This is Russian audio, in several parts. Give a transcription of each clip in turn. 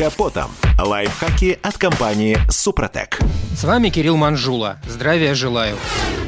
капотом. Лайфхаки от компании «Супротек». С вами Кирилл Манжула. Здравия желаю.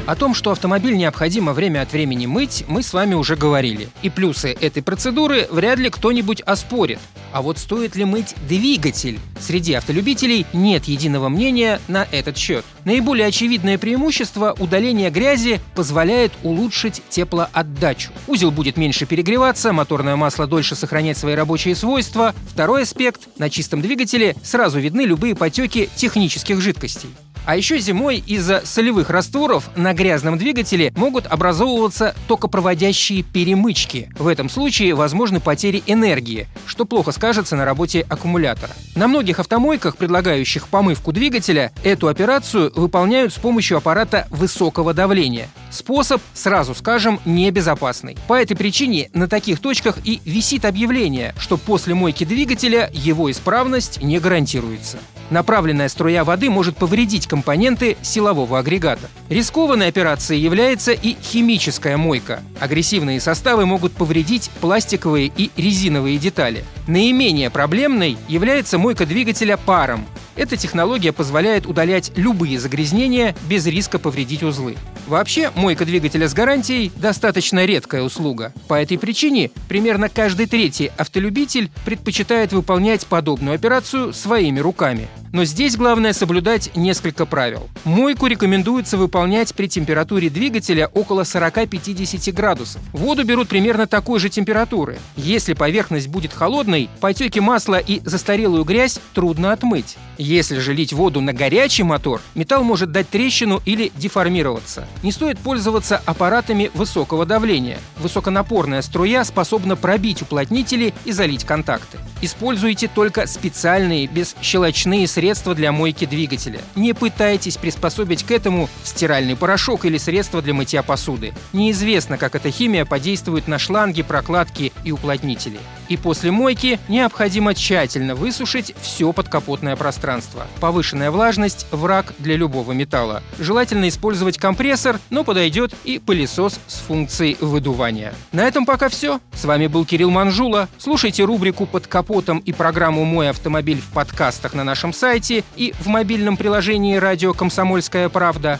О том, что автомобиль необходимо время от времени мыть, мы с вами уже говорили. И плюсы этой процедуры вряд ли кто-нибудь оспорит. А вот стоит ли мыть двигатель? Среди автолюбителей нет единого мнения на этот счет. Наиболее очевидное преимущество – удаление грязи позволяет улучшить теплоотдачу. Узел будет меньше перегреваться, моторное масло дольше сохранять свои рабочие свойства. Второй аспект – на чистом двигателе сразу видны любые потеки технических жидкостей. А еще зимой из-за солевых растворов на грязном двигателе могут образовываться токопроводящие перемычки. В этом случае возможны потери энергии, что плохо скажется на работе аккумулятора. На многих автомойках, предлагающих помывку двигателя, эту операцию выполняют с помощью аппарата высокого давления. Способ, сразу скажем, небезопасный. По этой причине на таких точках и висит объявление, что после мойки двигателя его исправность не гарантируется. Направленная струя воды может повредить компоненты силового агрегата. Рискованной операцией является и химическая мойка. Агрессивные составы могут повредить пластиковые и резиновые детали. Наименее проблемной является мойка двигателя паром. Эта технология позволяет удалять любые загрязнения без риска повредить узлы. Вообще, мойка двигателя с гарантией – достаточно редкая услуга. По этой причине примерно каждый третий автолюбитель предпочитает выполнять подобную операцию своими руками. Но здесь главное соблюдать несколько правил. Мойку рекомендуется выполнять при температуре двигателя около 40-50 градусов. Воду берут примерно такой же температуры. Если поверхность будет холодной, потеки масла и застарелую грязь трудно отмыть. Если же лить воду на горячий мотор, металл может дать трещину или деформироваться. Не стоит пользоваться аппаратами высокого давления. Высоконапорная струя способна пробить уплотнители и залить контакты. Используйте только специальные бесщелочные средства для мойки двигателя. Не пытайтесь приспособить к этому стиральный порошок или средство для мытья посуды. Неизвестно, как эта химия подействует на шланги, прокладки и уплотнители. И после мойки необходимо тщательно высушить все подкапотное пространство. Повышенная влажность – враг для любого металла. Желательно использовать компрессор, но подойдет и пылесос с функцией выдувания. На этом пока все. С вами был Кирилл Манжула. Слушайте рубрику «Под капотом» и программу «Мой автомобиль» в подкастах на нашем сайте и в мобильном приложении «Радио Комсомольская правда»